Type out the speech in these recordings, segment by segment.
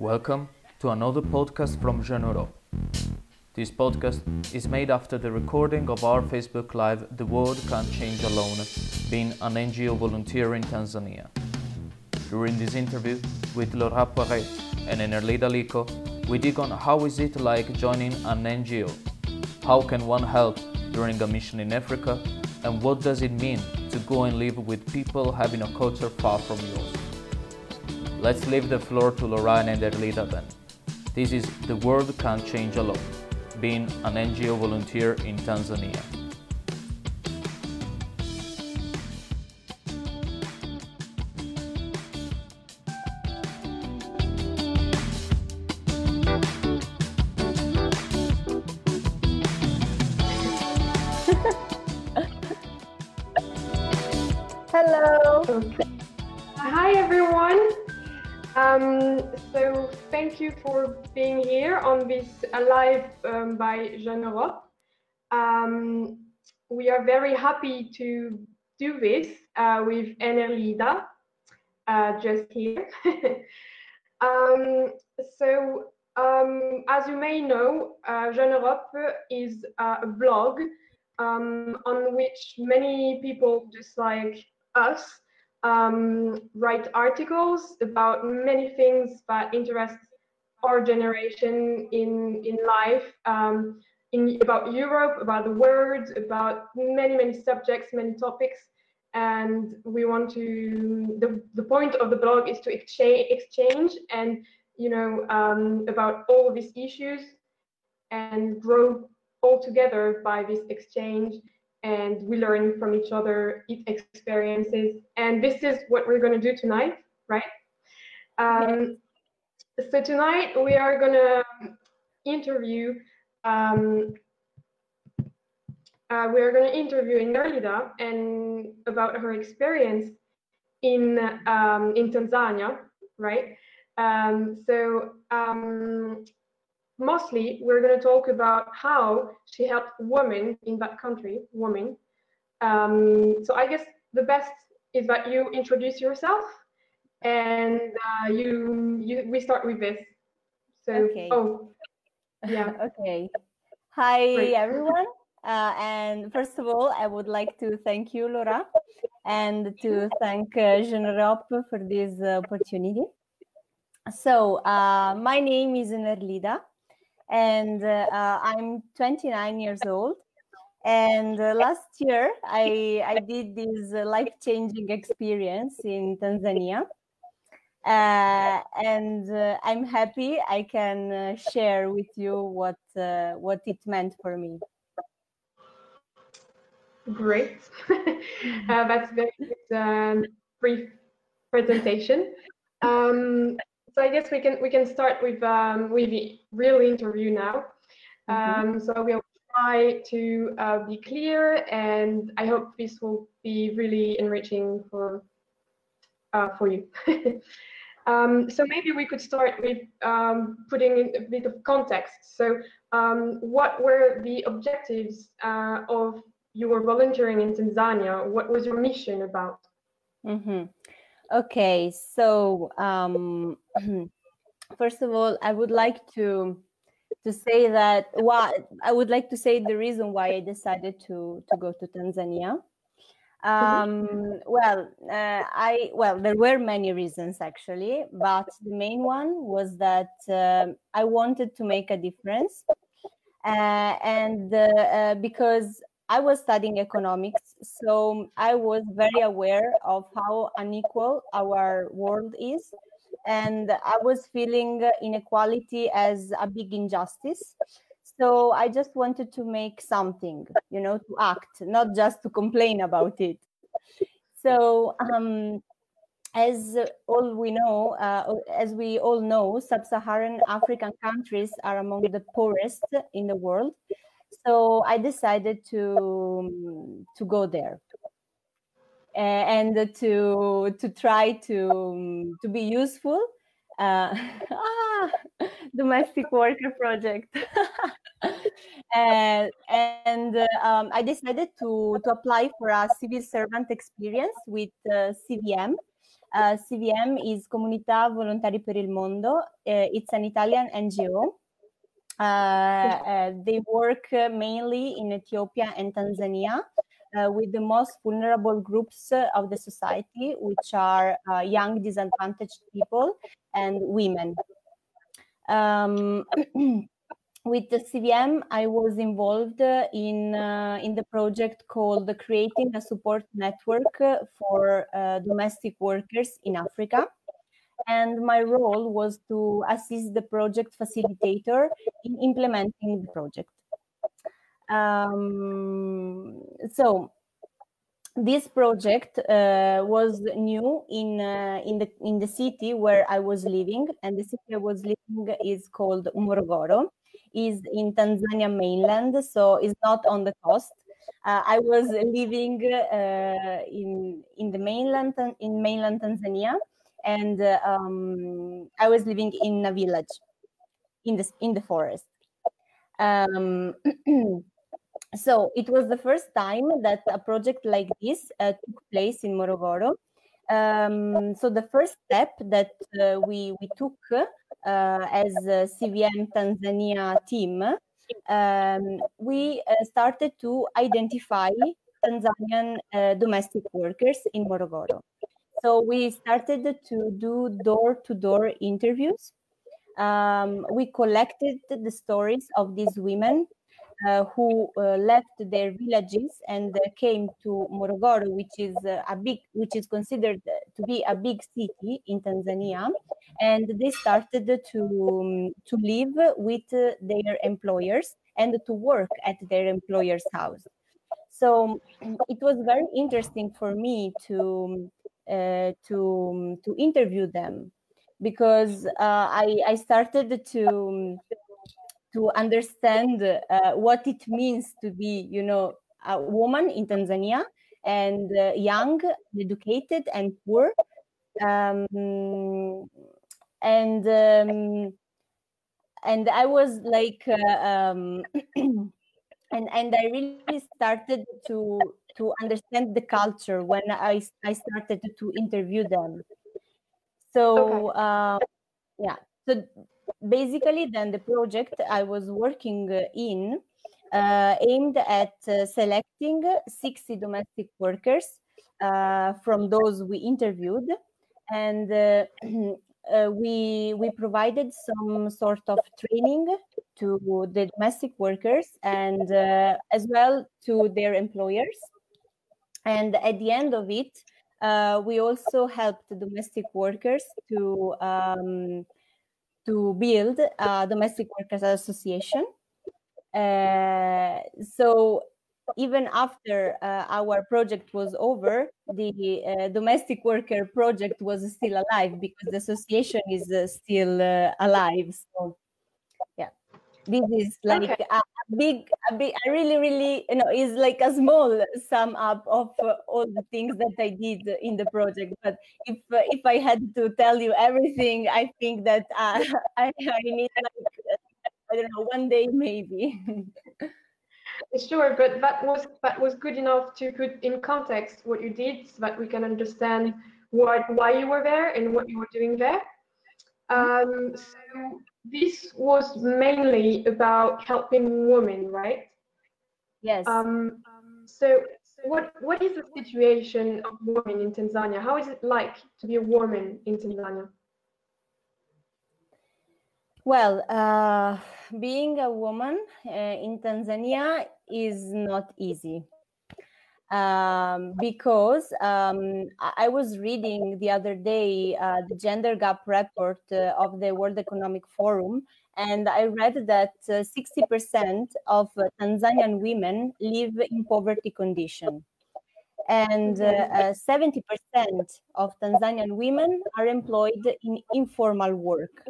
Welcome to another podcast from Jeune Europe. This podcast is made after the recording of our Facebook Live The World Can't Change Alone, being an NGO volunteer in Tanzania. During this interview with Laura Poiret and Enerlida Liko, we dig on how is it like joining an NGO, how can one help during a mission in Africa, and what does it mean to go and live with people having a culture far from yours. Let's leave the floor to Lorraine and Erlida then. This is The World Can't Change Alone, being an NGO volunteer in Tanzania. Live um, by Jeune Europe. Um, we are very happy to do this uh, with Enerlida uh, just here. um, so um, as you may know, uh, Jeune Europe is uh, a blog um, on which many people just like us um, write articles about many things that interest our generation in in life, um, in about Europe, about the world, about many many subjects, many topics, and we want to. The the point of the blog is to exchange exchange and you know um, about all these issues and grow all together by this exchange. And we learn from each other experiences. And this is what we're going to do tonight right? Um, so tonight we are going to interview um, uh, we are to interview Enerlida and about her experience in um, in Tanzania right um, so um, mostly we're going to talk about how she helped women in that country, women. Um, so I guess the best is that you introduce yourself and uh, you, you we start with this. So Okay. oh yeah. okay. Hi, Great. everyone. Uh, and first of all, I would like to thank you, Laura, and to thank uh, Jeune Europe for this uh, opportunity. So, uh, my name is Enerlida, and uh, I'm 29 years old. And uh, last year, I, I did this uh, life changing experience in Tanzania. Uh, and uh, I'm happy I can uh, share with you what uh, what it meant for me. Great. uh, that's very good um, brief presentation. Um, so I guess we can we can start with um, with the real interview now. Um, so we'll try to uh, be clear, and I hope this will be really enriching for uh, for you. um, so maybe we could start with um, putting in a bit of context. So um, what were the objectives uh, of your volunteering in Tanzania? What was your mission about? hmm Okay, so um, first of all, I would like to to say that why I would like to say the reason why I decided to to go to Tanzania. Um, well, uh, I well there were many reasons actually, but the main one was that um I wanted to make a difference, uh, and uh, uh, because I was studying economics, so I was very aware of how unequal our world is. And I was feeling inequality as a big injustice. So I just wanted to make something, you know, to act, not just to complain about it. So, um, as all we know, uh, as we all know, sub-Saharan African countries are among the poorest in the world so I decided to to go there and to to try to to be useful. Uh, ah, domestic worker project. Uh, and uh, um, I decided to to apply for a civil servant experience with uh, CVM Uh, CVM is Comunità Volontari per il Mondo. It's an Italian NGO. Uh, uh, they work mainly in Ethiopia and Tanzania with the most vulnerable groups of the society, which are young disadvantaged people and women. Um, with the CVM, I was involved in uh, in the project called Creating a Support Network for uh, Domestic Workers in Africa. And my role was to assist the project facilitator in implementing the project. Um, so this project uh, was new in uh, in the in the city where I was living, and the city I was living is called Morogoro is in Tanzania mainland, so it's not on the coast. Uh, I was living uh, in in the mainland in mainland Tanzania, and um, I was living in a village in the in the forest. Um, so it was the first time that a project like this uh, took place in Morogoro. Um, so the first step that uh, we we took uh, as CVM Tanzania team, um, we uh, started to identify Tanzanian uh, domestic workers in Morogoro. So we started to do door-to-door interviews. Um, we collected the stories of these women who uh, left their villages and uh, came to Morogoro, which is a big, which is considered to be a big city in Tanzania, and they started to um, to live with their employers and to work at their employer's house. So it was very interesting for me to uh, to to interview them because uh, I I started to to understand uh, what it means to be, you know, a woman in Tanzania and uh, young, educated, and poor. Um, and um, and I was like, uh, um, and and I really started to to understand the culture when I I started to interview them. So okay. uh, yeah, so basically then the project i was working in uh, aimed at uh, selecting 60 domestic workers uh, from those we interviewed. And uh, uh, we we provided some sort of training to the domestic workers and uh, as well to their employers. And at the end of it we also helped domestic workers to um, to build a domestic workers association. Uh, so even after uh, our project was over, the uh, domestic worker project was still alive because the association is uh, still uh, alive. So yeah, this is like okay. a, big, a big, I really, really, you know, is like a small sum up of uh, all the things that I did in the project. But if uh, if I had to tell you everything, I think that uh, I, I need like I don't know one day maybe. sure, but that was that was good enough to put in context what you did, so that we can understand what why you were there and what you were doing there. Um, so this was mainly about helping women, right? Yes. Um, so what what is the situation of women in Tanzania? How is it like to be a woman in Tanzania? Well, uh, being a woman uh, in Tanzania is not easy um, because um, I was reading the other day uh, the gender gap report uh, of the World Economic Forum, and I read that uh, 60% of Tanzanian women live in poverty condition. And 70% uh, of Tanzanian women are employed in informal work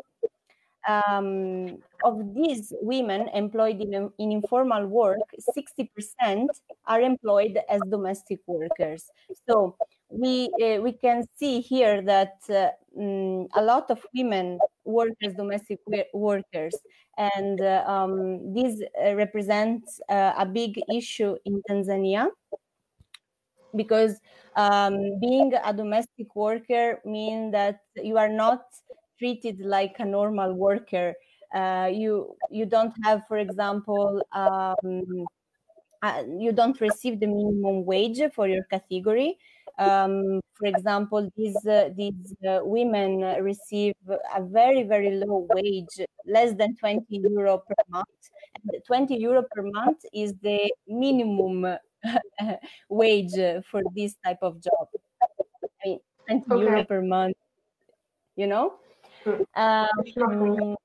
um, of these women employed in, in informal work, 60% are employed as domestic workers. So we uh, we can see here that uh, um, a lot of women work as domestic workers, and uh, um, this uh, represents uh, a big issue in Tanzania. because um, being a domestic worker means that you are not treated like a normal worker. Uh, you you don't have, for example, um, uh, you don't receive the minimum wage for your category. Um, for example, these uh, these uh, women receive a very very low wage, less than 20 euro per month. And 20 euro per month is the minimum wage for this type of job. I mean, 20 okay. euro per month. You know. Um,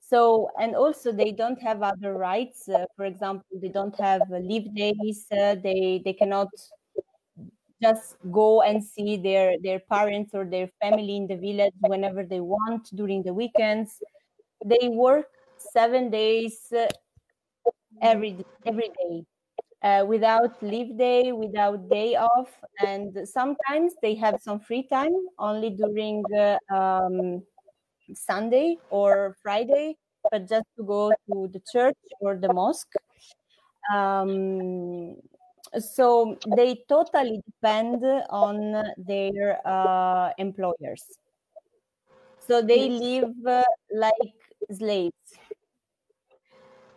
so and also they don't have other rights uh, for example they don't have leave days uh, they they cannot just go and see their their parents or their family in the village whenever they want during the weekends. They work seven days uh, every every day uh, without leave day without day off and sometimes they have some free time only during uh, um, Sunday or Friday, but just to go to the church or the mosque. Um, so they totally depend on their uh, employers. So they live uh, like slaves.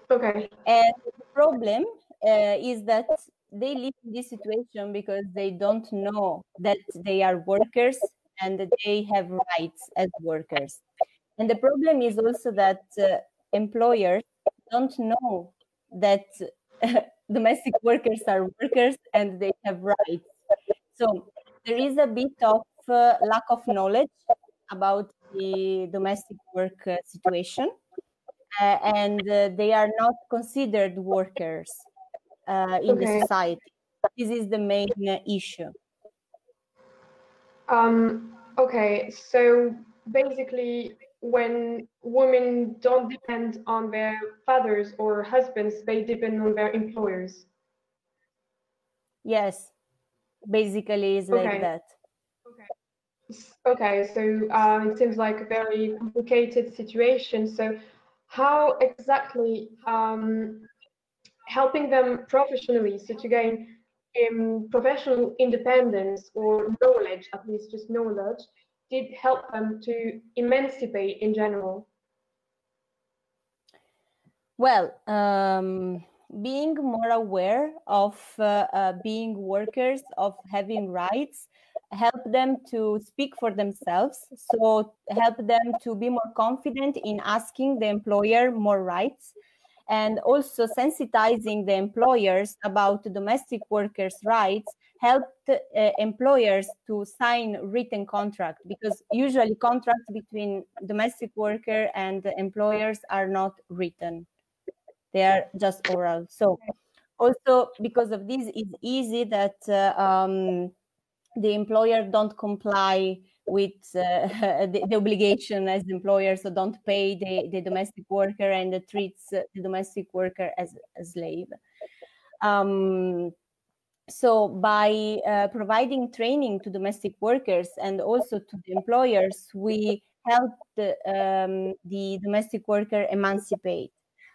Okay. And the problem uh, is that they live in this situation because they don't know that they are workers and they have rights as workers. And the problem is also that uh, employers don't know that domestic workers are workers and they have rights. So there is a bit of uh, lack of knowledge about the domestic work uh, situation, uh, and uh, they are not considered workers uh, in okay. the society. This is the main issue. Um, okay, so basically, when women don't depend on their fathers or husbands, they depend on their employers. Yes, basically, it's okay. like that. Okay. Okay, so uh, it seems like a very complicated situation. So, how exactly um, helping them professionally, so to gain um, professional independence or knowledge, at least just knowledge, did help them to emancipate in general? Well, um, being more aware of uh, uh, being workers, of having rights, help them to speak for themselves. So, help them to be more confident in asking the employer more rights and also sensitizing the employers about domestic workers' rights helped uh, employers to sign written contract because usually contracts between domestic worker and employers are not written. They are just oral. So also because of this it's easy that uh, um, the employer don't comply with uh, the, the, obligation as employers so don't pay the, the domestic worker and treats the domestic worker as a slave. Um, so by uh, providing training to domestic workers and also to the employers we help the, um, the domestic worker emancipate.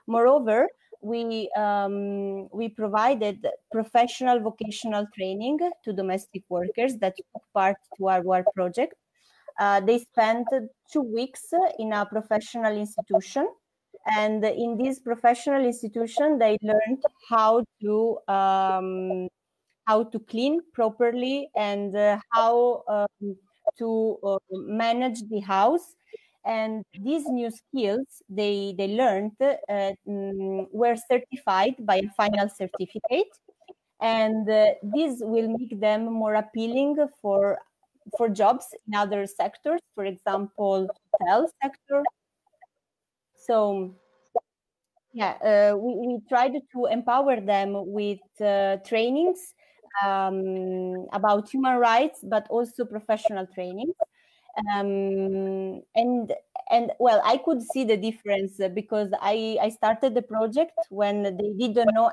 Moreover we um, we provided professional vocational training to domestic workers that took part to our project. Uh, they spent two weeks in a professional institution and in this professional institution they learned how to um, how to clean properly and uh, how um, to uh, manage the house and these new skills they they learned uh, mm, were certified by a final certificate and uh, this will make them more appealing for for jobs in other sectors for example hotel sector so yeah uh, we, we tried to empower them with uh, trainings um, about human rights, but also professional training. Um, and and well, I could see the difference because I I started the project when they didn't know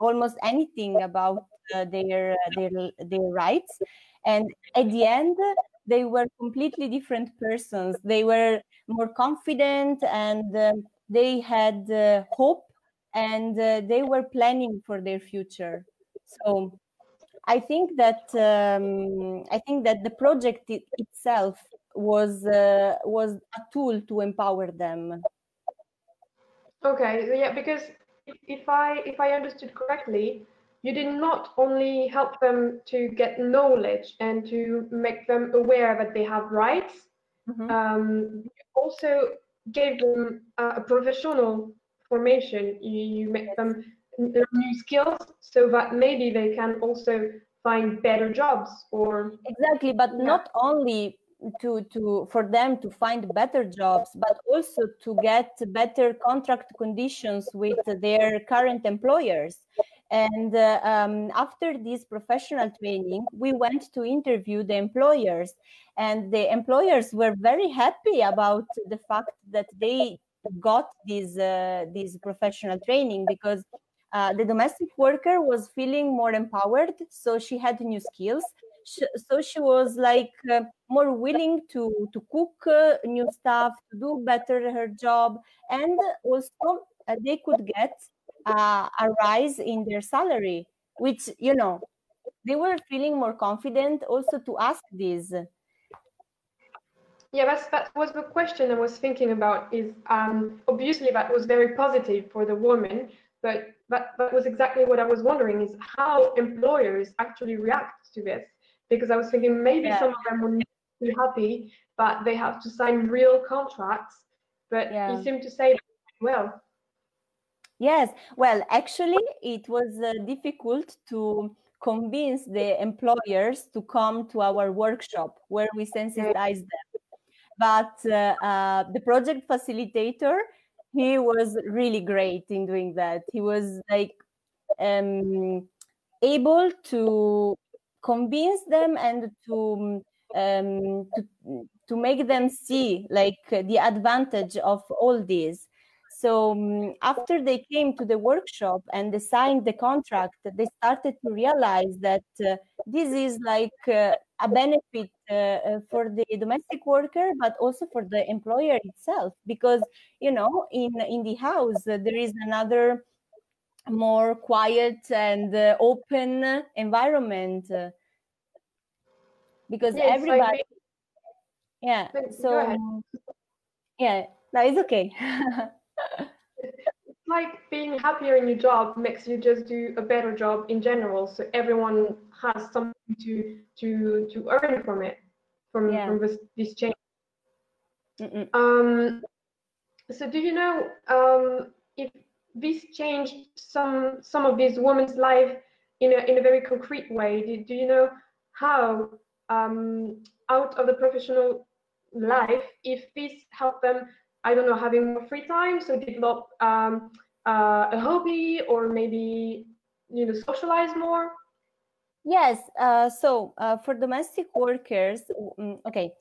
almost anything about uh, their their their rights, and at the end they were completely different persons. They were more confident and um, they had uh, hope and uh, they were planning for their future. So I think that um, I think that the project it, itself was uh, was a tool to empower them. Okay, yeah, because if I if I understood correctly, you did not only help them to get knowledge and to make them aware that they have rights, mm-hmm. um, you also gave them a professional formation. You, you make them new skills so that maybe they can also find better jobs or exactly but yeah. not only to to for them to find better jobs but also to get better contract conditions with their current employers. And uh, um, after this professional training we went to interview the employers and the employers were very happy about the fact that they got this uh, this professional training because uh, the domestic worker was feeling more empowered so she had new skills so she was like uh, more willing to to cook uh, new stuff to do better her job. And also uh, they could get uh, a rise in their salary which you know they were feeling more confident also to ask this. Yeah that's that was the question i was thinking about is um, obviously that was very positive for the woman but that, that was exactly what i was wondering is how employers actually react to this because I was thinking maybe yeah. some of them would be happy, but they have to sign real contracts. But yeah. you seem to say well. Yes, well, actually, it was uh, difficult to convince the employers to come to our workshop where we sensitize them. But uh, uh, the project facilitator, he was really great in doing that. He was like um, able to convince them and to um, to to make them see like the advantage of all this. So um, after they came to the workshop and they signed the contract they started to realize that uh, this is like uh, a benefit uh, uh for the domestic worker but also for the employer itself. Because you know in in the house uh, there is another more quiet and uh, open environment. Because yes, everybody yeah so yeah no it's okay. It's like being happier in your job makes you just do a better job in general so everyone has something to to to earn from it from yeah. from this, this change. Mm-mm. um so do you know um if this changed some some of these women's life in a in a very concrete way. Do, do you know how um, out of the professional life if this helped them? I don't know, having more free time, so develop um, uh, a hobby or maybe you know socialize more. Yes. Uh, so uh, for domestic workers, mm, okay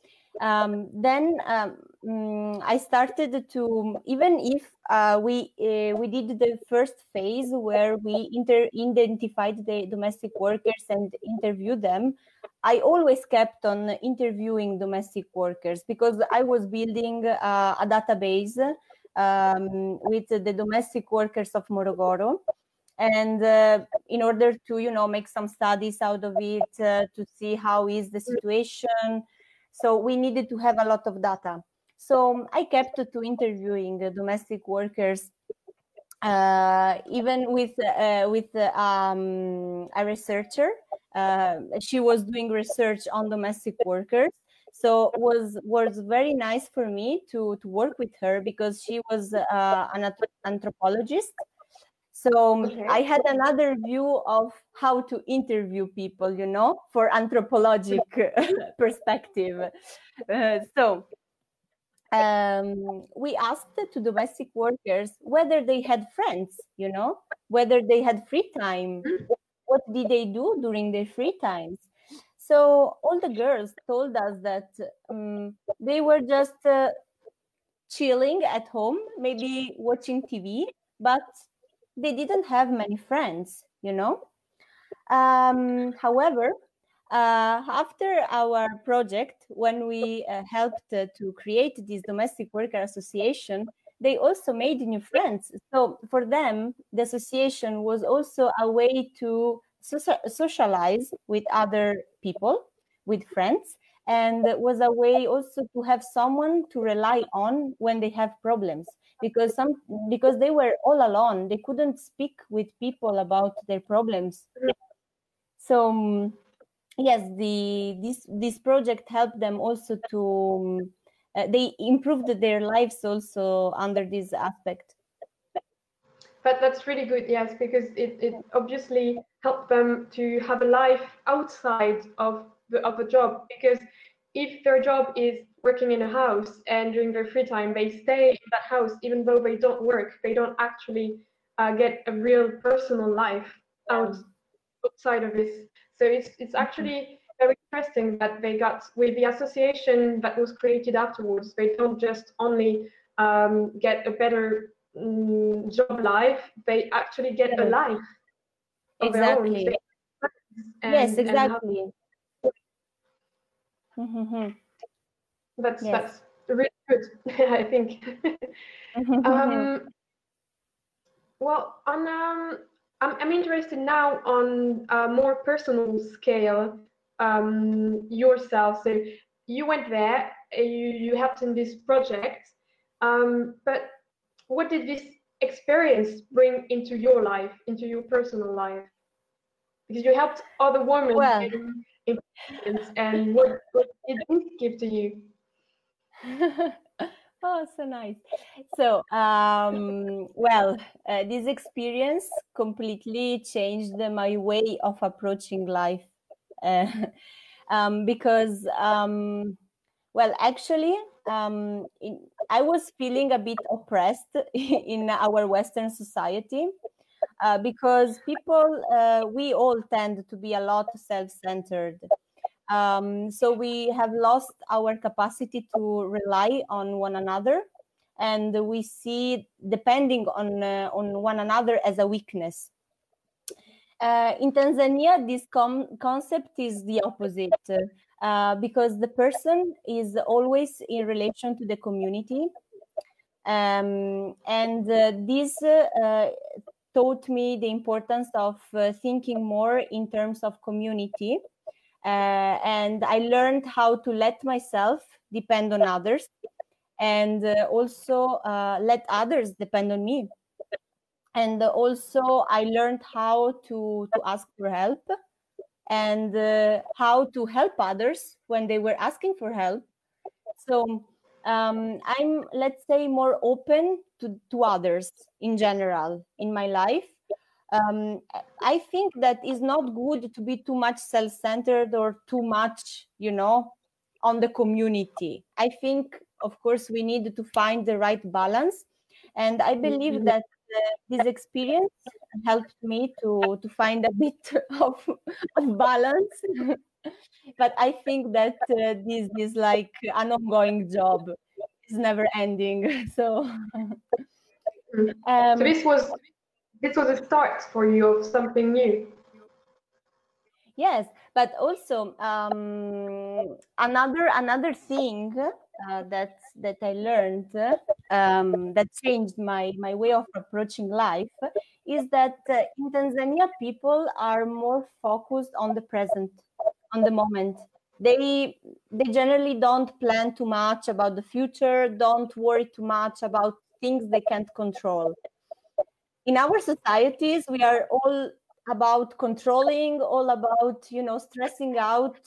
um, then um, mm, I started to even if uh, we uh, we did the first phase where we inter- identified the domestic workers and interviewed them. I always kept on interviewing domestic workers because I was building uh, a database um, with the domestic workers of Morogoro and uh, in order to you know make some studies out of it uh, to see how is the situation so we needed to have a lot of data. So I kept to interviewing domestic workers, uh, even with uh, with um, a researcher. Uh, she was doing research on domestic workers, so was was very nice for me to to work with her because she was uh, an anthropologist so okay. I had another view of how to interview people, you know, for anthropologic perspective. Uh, so um, we asked to domestic workers whether they had friends, you know, whether they had free time. What did they do during their free times? So all the girls told us that um, they were just uh, chilling at home, maybe watching TV, but they didn't have many friends, you know. Um, however, uh, after our project, when we uh, helped uh, to create this domestic worker association, they also made new friends. So for them, the association was also a way to socialize with other people, with friends, and was a way also to have someone to rely on when they have problems because some because they were all alone. They couldn't speak with people about their problems. So um, yes the this this project helped them also to um, uh, they improved their lives also under this aspect. But that's really good yes because it, it obviously helped them to have a life outside of the of a job because if their job is working in a house and during their free time they stay in that house even though they don't work. They don't actually uh, get a real personal life out outside of this. So it's it's actually very interesting that they got with the association that was created afterwards they don't just only um, get a better um, job life they actually get a life exactly. Yes exactly Mm-hmm. That's yes. that's really good, I think. um, well, on um, I'm I'm interested now on a more personal scale. Um, yourself. So you went there. Uh, you you helped in this project. Um, but what did this experience bring into your life, into your personal life? Because you helped other women well, in, and what, what did this give to you? oh, so nice. So, um, well, uh, this experience completely changed my way of approaching life uh, um, because, um, well, actually, um, in, I was feeling a bit oppressed in our Western society. Uh, because people, uh, we all tend to be a lot self-centered. Um, so we have lost our capacity to rely on one another, and we see depending on uh, on one another as a weakness. Uh, in Tanzania, this com- concept is the opposite uh, because the person is always in relation to the community. Um, and uh, this uh, taught me the importance of uh, thinking more in terms of community. Uh, and I learned how to let myself depend on others and uh, also uh, let others depend on me. And also, I learned how to, to ask for help and uh, how to help others when they were asking for help. So, um, I'm, let's say, more open to, to others in general in my life. Um, I think that is not good to be too much self-centered or too much, you know, on the community. I think, of course, we need to find the right balance, and I believe mm-hmm. that uh, this experience helped me to to find a bit of, of balance. but I think that uh, this is like an ongoing job; it's never ending. So. Um, so this was this was a start for you of something new. Yes, but also um, another another thing uh, that that I learned um, that changed my my way of approaching life is that uh, in Tanzania people are more focused on the present, on the moment. They they generally don't plan too much about the future, don't worry too much about things they can't control. In our societies, we are all about controlling, all about you know stressing out,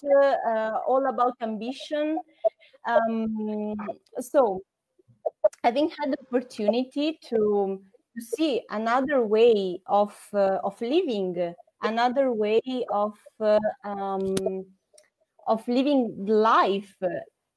uh, all about ambition. Um, so, having had the opportunity to to see another way of uh, of living, another way of uh, um, of living life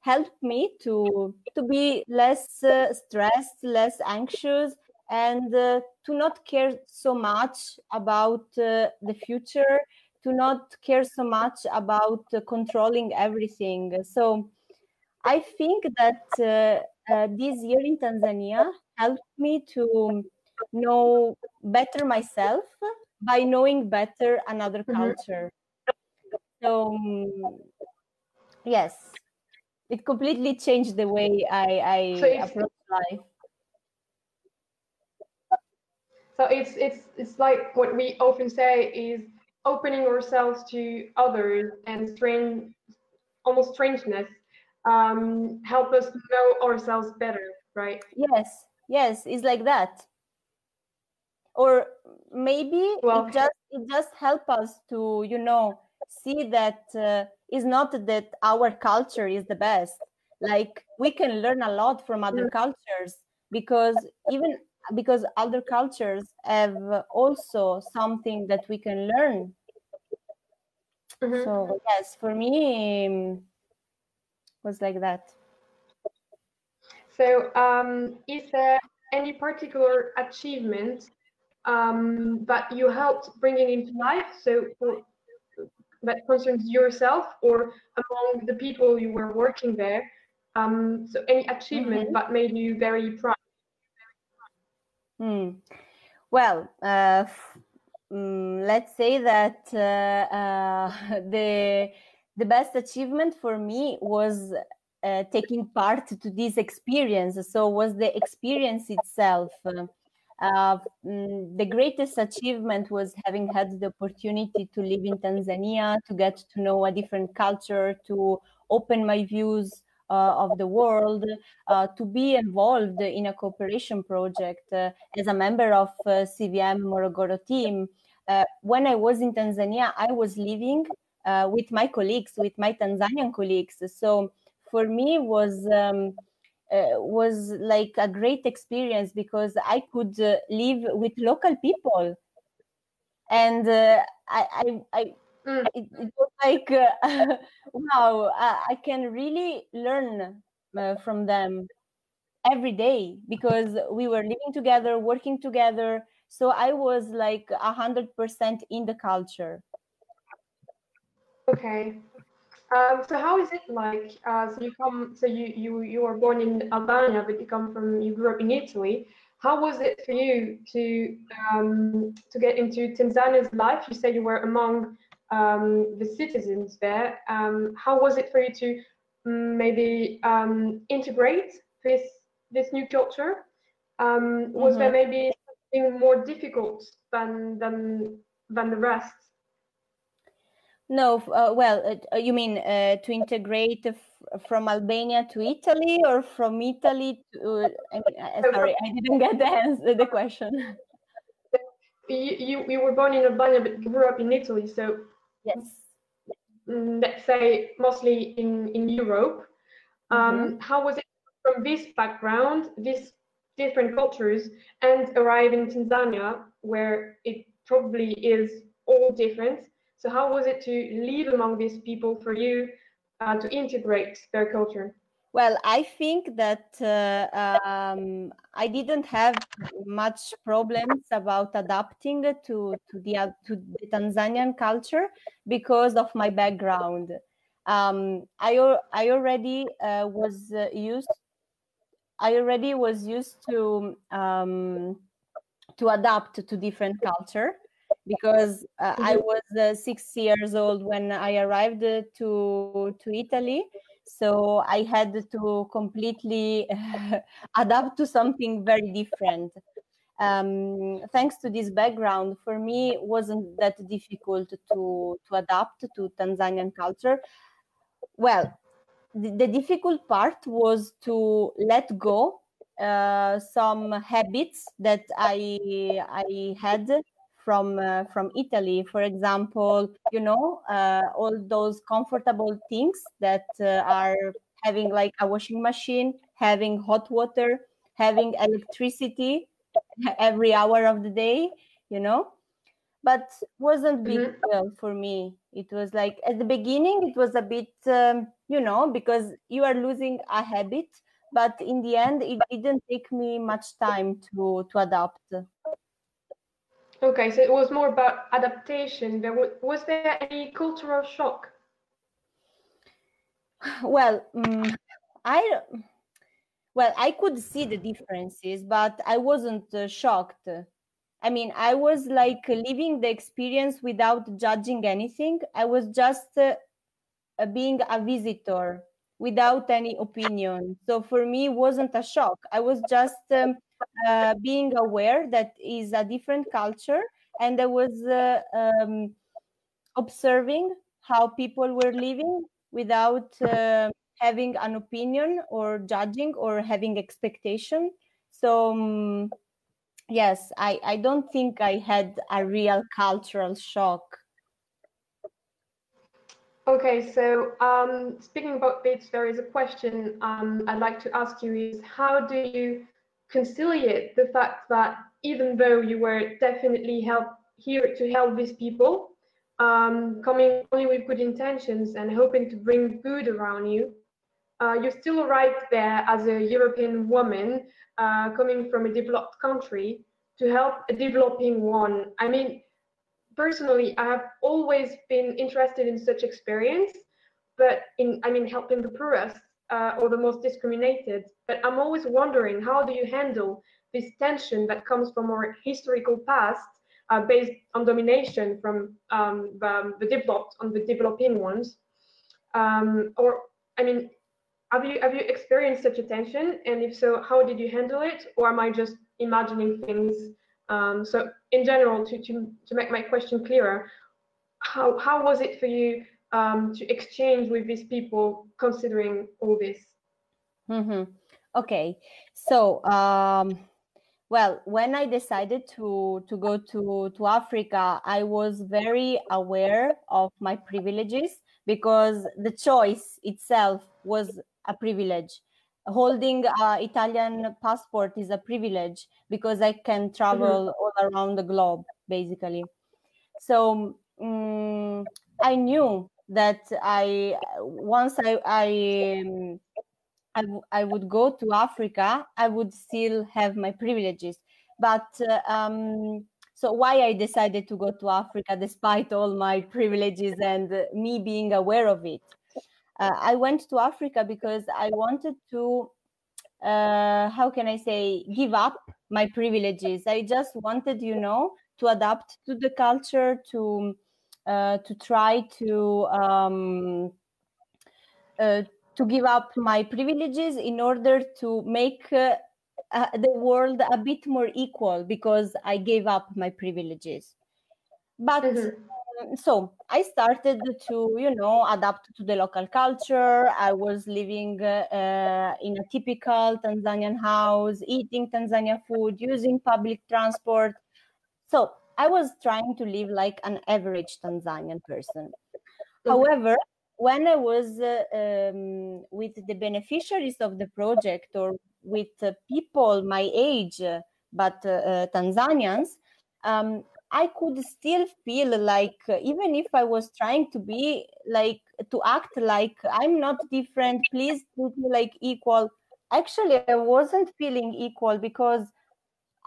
helped me to to be less uh, stressed less anxious and uh, to not care so much about uh, the future to not care so much about uh, controlling everything. So i think that uh, uh, this year in tanzania helped me to know better myself by knowing better another mm-hmm. culture so um, yes it completely changed the way I, I so approach life. So it's it's it's like what we often say is opening ourselves to others and strange, almost strangeness, um, help us know ourselves better, right? Yes, yes, it's like that. Or maybe Well- it just it just help us to you know see that uh, it's not that our culture is the best. Like we can learn a lot from other cultures because even because other cultures have also something that we can learn. Mhm. So yes, for me um, was like that. So, um, is there any particular achievement um, that you helped bringing into life? So, for, that concerns yourself or among the people you were working there? Um, so, any achievement that made you very proud? Hmm. Well, uh, mm, let's say that uh, uh, the the best achievement for me was uh, taking part to this experience. So was the experience itself. Mm, the greatest achievement was having had the opportunity to live in Tanzania, to get to know a different culture, to open my views uh, of the world, uh, to be involved in a cooperation project uh, as a member of uh, CVM Morogoro team. Uh, when I was in Tanzania, I was living with my colleagues, with my Tanzanian colleagues. So for me was um, uh, was like a great experience because I could uh, live with local people, and uh, I, I, I Mm. it, it was like uh, wow I, I can really learn uh, from them every day because we were living together working together so i was like a hundred percent in the culture Okay. Um, so how is it like? Uh, so you come, so you you you were born in Albania, but you come from you grew up in Italy. How was it for you to um, to get into Tanzania's life? You said you were among um, the citizens there. Um, how was it for you to mm, maybe um, integrate this this new culture? Um, was there maybe something more difficult than than than the rest? No uh, well uh, you mean uh, to integrate from albania to italy or from italy to I mean, uh, sorry i didn't get the answer the question you, you you were born in Albania but grew up in Italy, so yes mm, let's say mostly in in Europe. Um, How was it from this background, these different cultures, and arrive in Tanzania, where it probably is all different? So how was it to live among these people for you to integrate their culture? Well, I think that uh, um, I didn't have much problems about adapting to to the to the Tanzanian culture because of my background. Um, I I already uh, was uh, used. I already was used to um, to adapt to different culture because uh, I was uh, six years old when I arrived uh, to to Italy. So i had to completely adapt to something very different. Um, thanks to this background for me it wasn't that difficult to to adapt to tanzanian culture. Well the, the difficult part was to let go uh, some habits that i i had from uh, from Italy, for example, you know, uh, all those comfortable things that uh, are having like a washing machine, having hot water, having electricity every hour of the day, you know. But wasn't big Mhm. deal for me. It was like at the beginning, it was a bit, um, you know, because you are losing a habit. But in the end, it didn't take me much time to to adapt. Okay, so it was more about adaptation. There was, was there any cultural shock? well mm, i well i could see the differences but i wasn't uh, shocked i mean i was like living the experience without judging anything i was just uh, uh, being a visitor without any opinion so for me it wasn't a shock i was just um, uh, being aware that is a different culture and i was uh, um, observing how people were living without uh, having an opinion or judging or having expectation. So um, yes, I, I don't think I had a real cultural shock. Okay, so um, speaking about this, there is a question um, I'd like to ask you is how do you conciliate the fact that even though you were definitely help here to help these people, um, coming only with good intentions and hoping to bring good around you, uh, you still arrived there as a European woman uh, coming from a developed country to help a developing one. I mean, personally, I have always been interested in such experience, but in, I mean, helping the poorest uh, or the most discriminated. But I'm always wondering, how do you handle this tension that comes from our historical past uh, based on domination from um, the, the, developed on the developing ones? Um, or, I mean, have you have you experienced such a tension? And if so, how did you handle it? Or am I just imagining things? Um, so in general, to, to, to make my question clearer, how, how was it for you um, to exchange with these people considering all this? Mm-hmm. Okay, so um, well, when I decided to to go to to Africa, I was very aware of my privileges because the choice itself was a privilege holding a Italian passport is a privilege because I can travel mm-hmm. all around the globe, basically. So um, I knew that I once I I, um, I, I would go to Africa, I would still have my privileges. But uh, um, so why I decided to go to Africa despite all my privileges and me being aware of it uh, I went to Africa because I wanted to, uh, how can I say, give up my privileges. I just wanted, you know, to adapt to the culture, to uh, to try to um, uh, to give up my privileges in order to make uh, uh, the world a bit more equal because I gave up my privileges. But mm-hmm so I started to, you know, adapt to the local culture. I was living uh, in a typical Tanzanian house, eating Tanzania food, using public transport. So I was trying to live like an average Tanzanian person. However, when I was uh, um, with the beneficiaries of the project or with uh, people my age, but uh, uh, Tanzanians, um, I could still feel like uh, even if I was trying to be like to act like I'm not different, please treat me like equal. Actually, I wasn't feeling equal because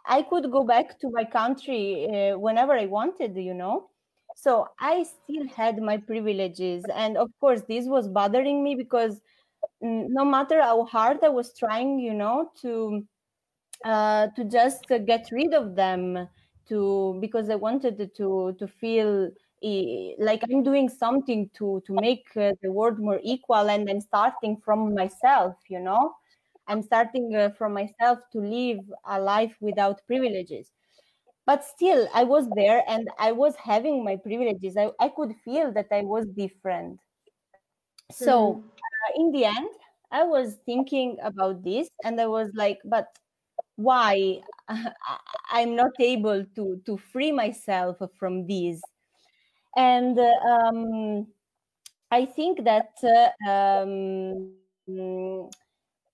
I could go back to my country uh, whenever I wanted, you know. So I still had my privileges, and of course, this was bothering me because mm, no matter how hard I was trying, you know, to uh, to just get rid of them to because I wanted to to feel like I'm doing something to to make uh, the world more equal, and I'm starting from myself. You know, I'm starting uh, from myself to live a life without privileges. But still, I was there and I was having my privileges. I, I could feel that I was different. So, mm. uh, in the end, I was thinking about this and I was like, but why i'm not able to to free myself from these and um, i think that uh, um,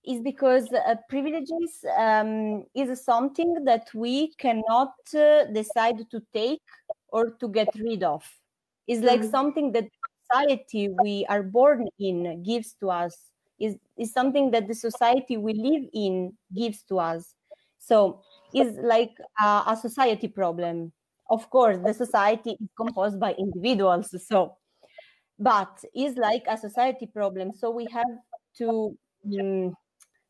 is because uh, privileges um, is something that we cannot uh, decide to take or to get rid of it's like mm-hmm. something that society we are born in gives to us is, is something that the society we live in gives to us so it's like a, a society problem. Of course, the society is composed by individuals. So, but it's like a society problem. So we have to um,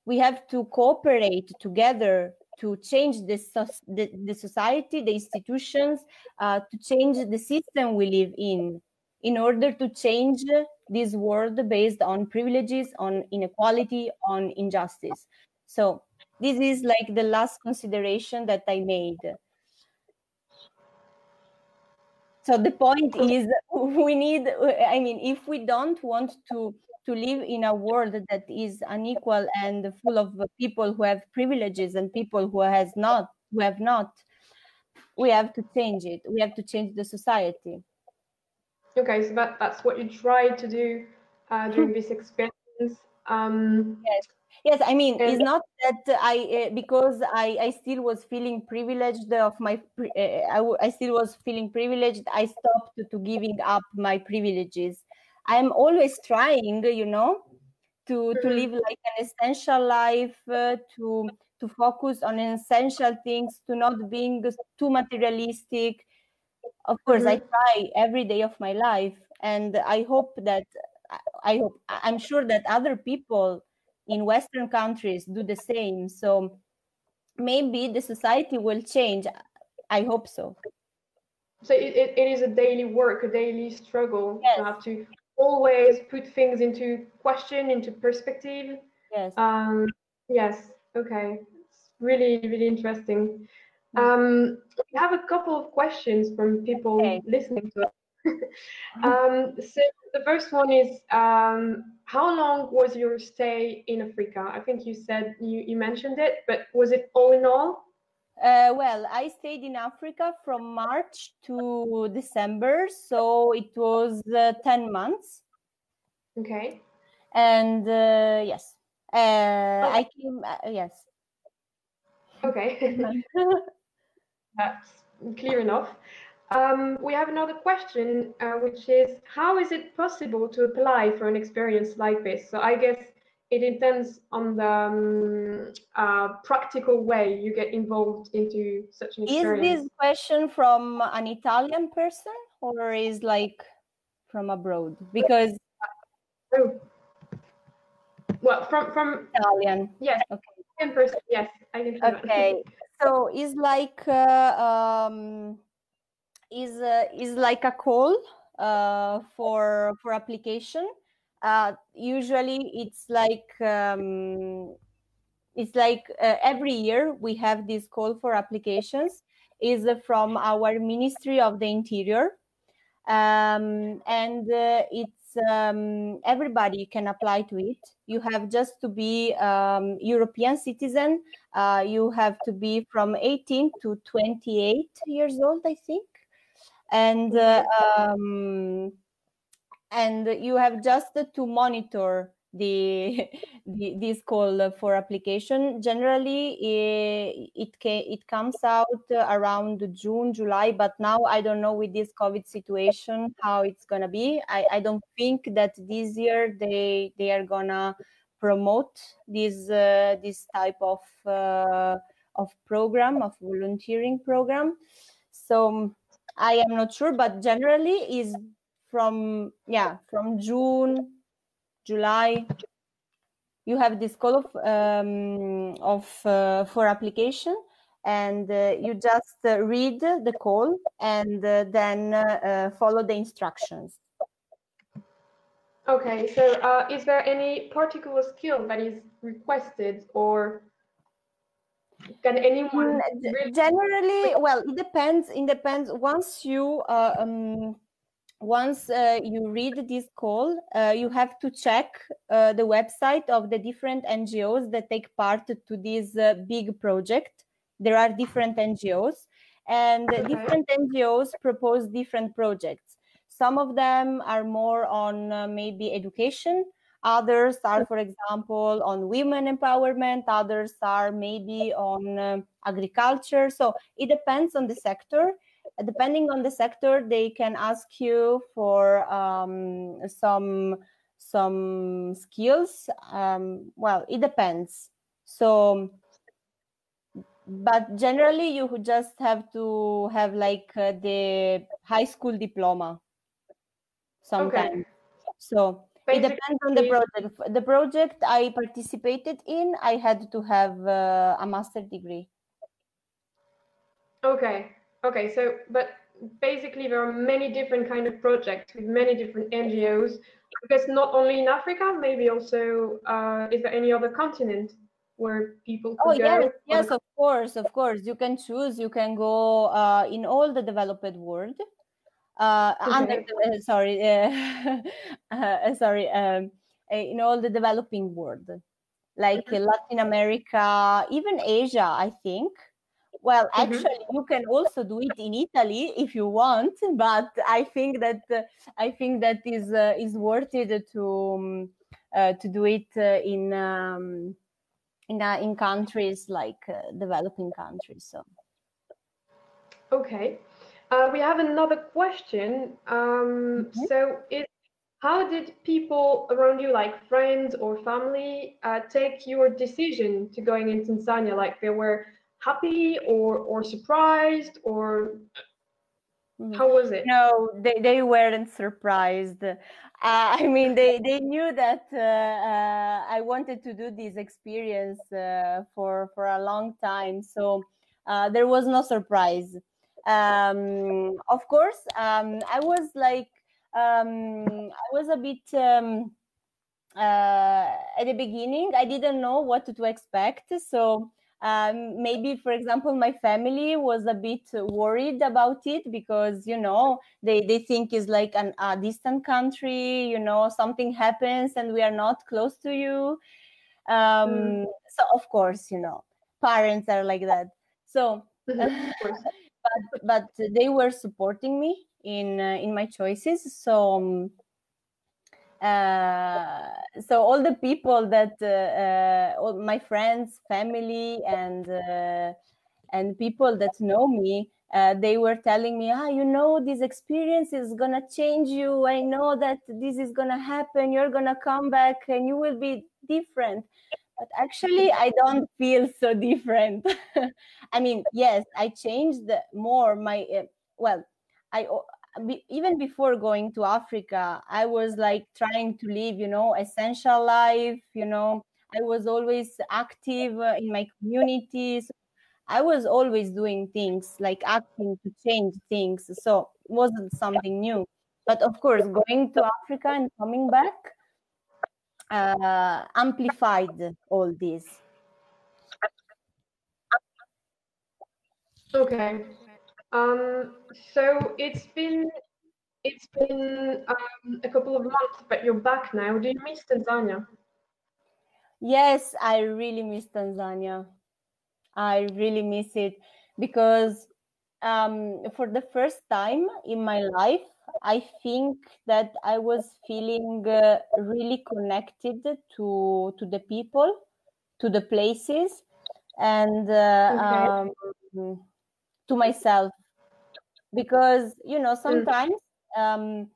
we have to cooperate together to change the, the, the society, the institutions, uh, to change the system we live in, in order to change this world based on privileges, on inequality, on injustice. So this is like the last consideration that I made. so the point is we need i mean if we don't want to to live in a world that is unequal and full of people who have privileges and people who has not who have not. We have to change it. We have to change the society. Okay so that that's what you tried to do uh, during this experience. Um yes. Yes i mean it's not that i uh, because i i still was feeling privileged of my uh, I, still was feeling privileged i stopped to, to giving up my privileges i'm always trying you know to mm-hmm. to live like an essential life uh, to to focus on essential things to not being too materialistic of course mm-hmm. i try every day of my life and i hope that i hope i'm sure that other people in western countries do the same so maybe the society will change i hope so so it, it, it is a daily work a daily struggle yes. you have to always put things into question into perspective yes um yes okay it's really really interesting um we have a couple of questions from people okay. listening to us um, so the first one is um, how long was your stay in Africa? I think you said you, you mentioned it, but was it all in all? Uh, well, I stayed in Africa from March to December, so it was uh, 10 months. Okay. And uh, yes, uh, oh. I came, uh, yes. Okay. That's clear enough. Um, we have another question, uh, which is how is it possible to apply for an experience like this? So I guess it depends on the um, uh, practical way you get involved into such an experience. Is this question from an Italian person or is like from abroad? Because oh. well, from from Italian. Yes. Okay. Italian person. Yes, I can. Okay. so is like. Uh, um, is uh, is like a call uh, for for application. Uh, usually, it's like um, it's like uh, every year we have this call for applications. Is from our Ministry of the Interior, um, and uh, it's um, everybody can apply to it. You have just to be um, European citizen. Uh, you have to be from 18 to 28 years old, I think and uh, um, and you have just to monitor the, the, this call for application. Generally it it, comes out around june july but now i don't know with this covid situation how it's gonna be. I, I don't think that this year they they are gonna promote this uh, this type of uh, of program of volunteering program. So I am not sure, but generally is from yeah from June, July. You have this call of um, of uh, for application, and uh, you just uh, read the call and uh, then uh, uh, follow the instructions. Okay, so is there any particular skill that is requested or can anyone mm, generally well it depends it depends once you uh, um, once uh, you read this call uh, you have to check uh, the website of the different ngos that take part to this uh, big project there are different ngos and different ngos propose different projects some of them are more on uh, maybe education Others are, for example, on women empowerment. Others are maybe on uh, agriculture. So it depends on the sector. Depending on the sector, they can ask you for um, some some skills. Um, well, it depends. So, but generally, you just have to have like uh, the high school diploma. Sometimes. Okay. So Basically, it depends on the project. The project I participated in, I had to have uh, a master degree. Okay. Okay. So, but basically, there are many different kind of projects with many different NGOs. I guess not only in Africa, maybe also. Uh, is there any other continent where people oh yes yes of course of course you can choose you can go uh, in all the developed world uh, okay. under the, sorry uh, sorry um, in all the developing world like mm-hmm. latin america even asia i think well mm-hmm. actually mm-hmm. you can also do it in italy if you want but i think that uh, i think that is uh, is worth it to um, uh, to do it uh, in um, in uh, in countries like uh, developing countries so okay we have another question um, mm-hmm. so it how did people around you like friends or family take your decision to going in tanzania like they were happy or or surprised or mm-hmm. how was it? No they, they weren't surprised. Uh, i mean they, they knew that uh, uh, i wanted to do this experience uh, for for a long time. So uh, there was no surprise. Um, of course um, i was like um, i was a bit um, uh, at the beginning i didn't know what to expect. So um, maybe for example my family was a bit worried about it because you know they, they think it's like an, a distant country you know something happens and we are not close to you. Um, mm. so of course you know parents are like that. So but, but they were supporting me in uh, in my choices. So um, uh, so all the people that uh, uh, all my friends family and uh, and people that know me they were telling me ah you know this experience is gonna change you. I know that this is gonna happen. You're gonna come back and you will be different. But actually i don't feel so different. I mean yes i changed more my well i even before going to Africa, I was like trying to live, you know, essential life. You know, I was always active uh, in my communities. I was always doing things like acting to change things. So it wasn't something new. But of course, going to Africa and coming back uh, amplified all this. Okay. Um, so it's been it's been um, a couple of months, but you're back now. Do you miss Tanzania? Yes, I really miss Tanzania. I really miss it because um, for the first time in my life, I think that I was feeling uh, really connected to to the people, to the places, and uh, okay. um, to myself because you know mm. sometimes um,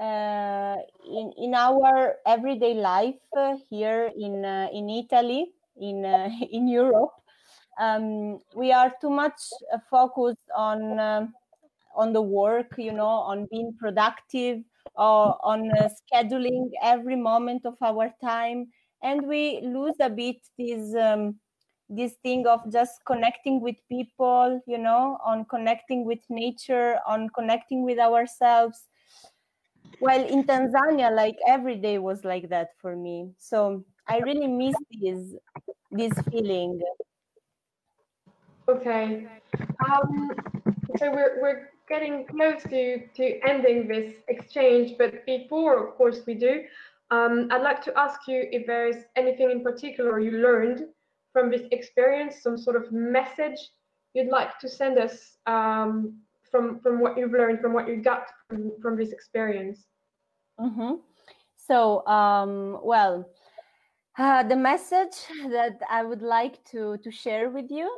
uh, in in our everyday life uh, here in uh, in Italy in uh, in Europe um, we are too much uh, focused on um, on the work you know on being productive or on uh, scheduling every moment of our time and we lose a bit this um, this thing of just connecting with people you know on connecting with nature on connecting with ourselves. Well in tanzania like every day was like that for me. So i really miss this this feeling. Okay. Um so we're, we're getting close to to ending this exchange but before of course we do um, i'd like to ask you if there's anything in particular you learned from this experience, some sort of message you'd like to send us um, from from what you've learned, from what you got from, from this experience? Mm-hmm. So, um, well, uh, the message that I would like to to share with you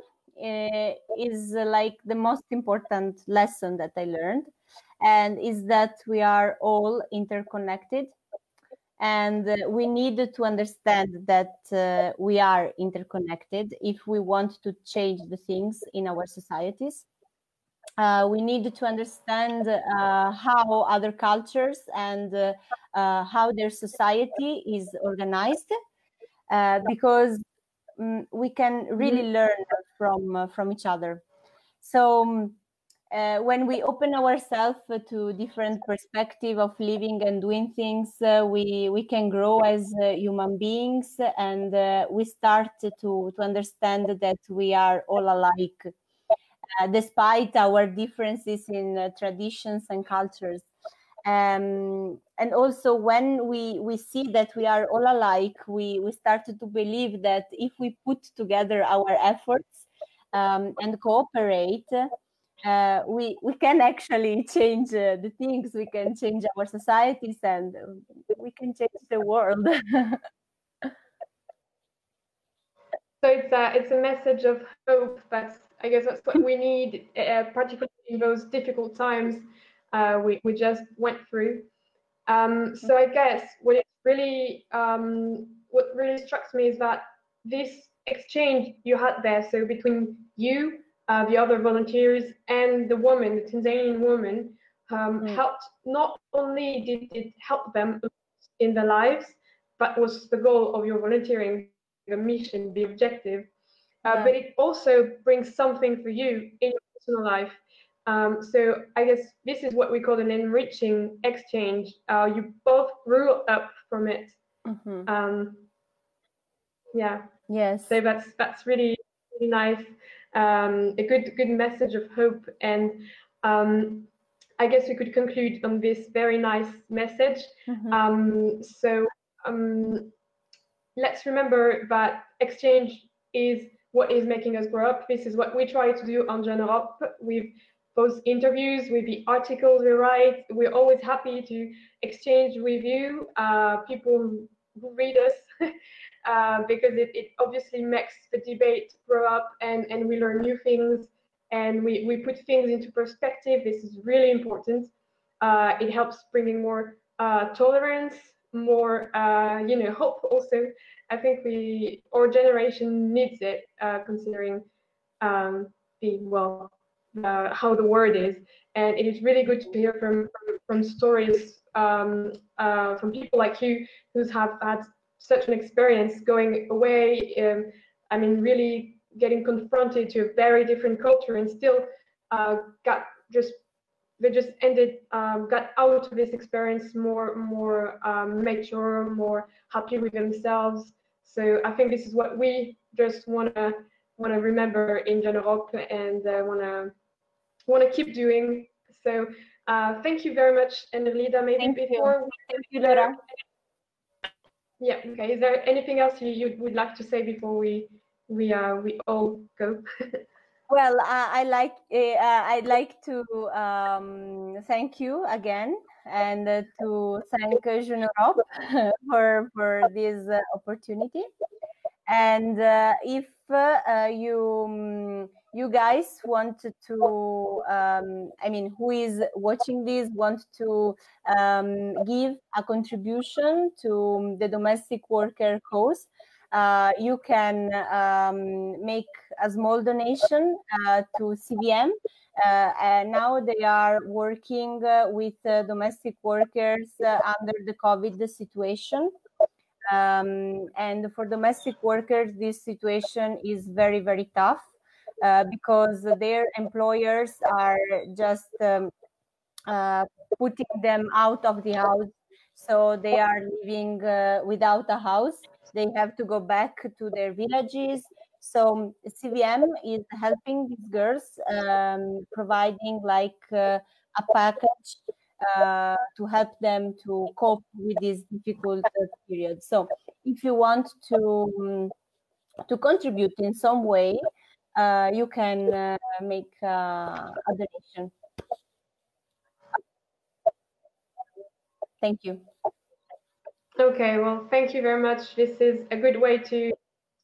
uh, is uh, like the most important lesson that I learned, and is that we are all interconnected and uh, we need to understand that uh, we are interconnected if we want to change the things in our societies uh, we need to understand uh, how other cultures and uh, uh, how their society is organized because um, we can really mm-hmm. learn from from each other so um, uh, when we open ourselves to different perspective of living and doing things, uh, we we can grow as uh, human beings, and uh, we start to to understand that we are all alike. uh, despite our differences in uh, traditions and cultures. Um, and also when we, we see that we are all alike, we, we started to believe that if we put together our efforts um, and cooperate, uh, we we can actually change uh, the things. We can change our societies and we can change the world. So it's a it's a message of hope that's i guess that's what we need uh, particularly in those difficult times uh, we, we just went through. Um, so i guess what really um, what really struck me is that this exchange you had there so between you uh, the other volunteers and the woman, the Tanzanian woman, um, mm. helped. Not only did it help them in their lives, but was the goal of your volunteering, the mission, the objective. Uh, yeah. But it also brings something for you in your personal life. Um, so I guess this is what we call an enriching exchange. Uh, you both grew up from it. Mm-hmm. Um, yeah. Yes. So that's that's really really nice um, a good good message of hope. And um, I guess we could conclude on this very nice message. Mm-hmm. Um, so um, let's remember that exchange is what is making us grow up. This is what we try to do on Jeune Europe with those interviews, with the articles we write. We're always happy to exchange with you, uh, people who read us. uh, because it, it obviously makes the debate grow up and, and we learn new things and we, we put things into perspective. This is really important. Uh, it helps bringing more uh, tolerance, more, uh, you know, hope also. I think we, our generation needs it, uh, considering um, the, well, how the world is. And it is really good to hear from, from, from stories um, uh, from people like you who have had such an experience going away. Um, I mean, really getting confronted to a very different culture and still uh, got just they just ended um, got out of this experience more more um, mature, more happy with themselves. So I think this is what we just want to want to remember in Jeune Europe and uh, want to want to keep doing. So uh, thank you very much, Enerlida. Maybe thank before you. thank you, Laura. Yeah. Okay. Is there anything else you, you would like to say before we we uh we all go? well, uh, I like uh, I'd like to um, thank you again and uh, to thank Jeune Europe for for this uh, opportunity. And uh, if uh, you um, you guys want to, um, I mean, who is watching this, want to um, give a contribution to the domestic worker cause, uh, you can um, make a small donation uh, to CVM. Uh, and now they are working uh, with uh, domestic workers uh, under the COVID situation. Um, and for domestic workers, this situation is very, very tough. Uh, because their employers are just um, uh, putting them out of the house. So they are living uh, without a house. They have to go back to their villages. So CVM is helping these girls, um, providing like uh, a package uh, to help them to cope with this difficult period. So if you want to um, to contribute in some way, uh, you can uh, make uh, a donation. Thank you. Okay, well, thank you very much. This is a good way to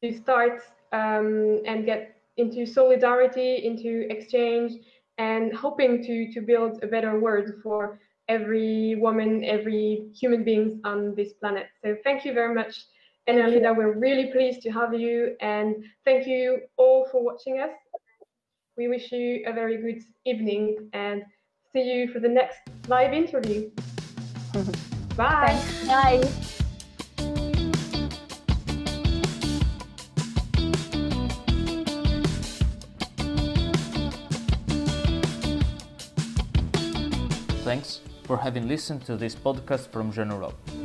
to start um, and get into solidarity, into exchange, and hoping to to build a better world for every woman, every human beings on this planet. So thank you very much. Enerlida, we're really pleased to have you and thank you all for watching us. We wish you a very good evening and see you for the next live interview. Bye. Thanks. Bye. Thanks for having listened to this podcast from Jeune Europe.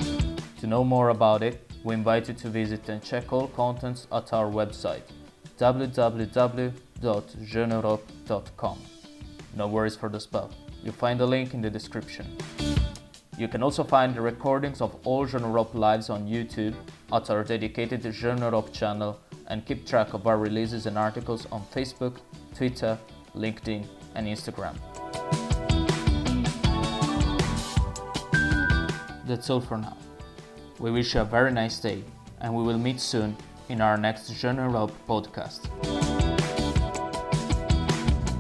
To know more about it, we invite you to visit and check all contents at our website www.jeuneeurope.org. No worries for the spell. You'll find the link in the description. You can also find the recordings of all Jeune Europe lives on YouTube at our dedicated Jeune Europe channel and keep track of our releases and articles on Facebook, Twitter, LinkedIn, and Instagram. That's all for now. We wish you a very nice day and we will meet soon in our next Europe podcast.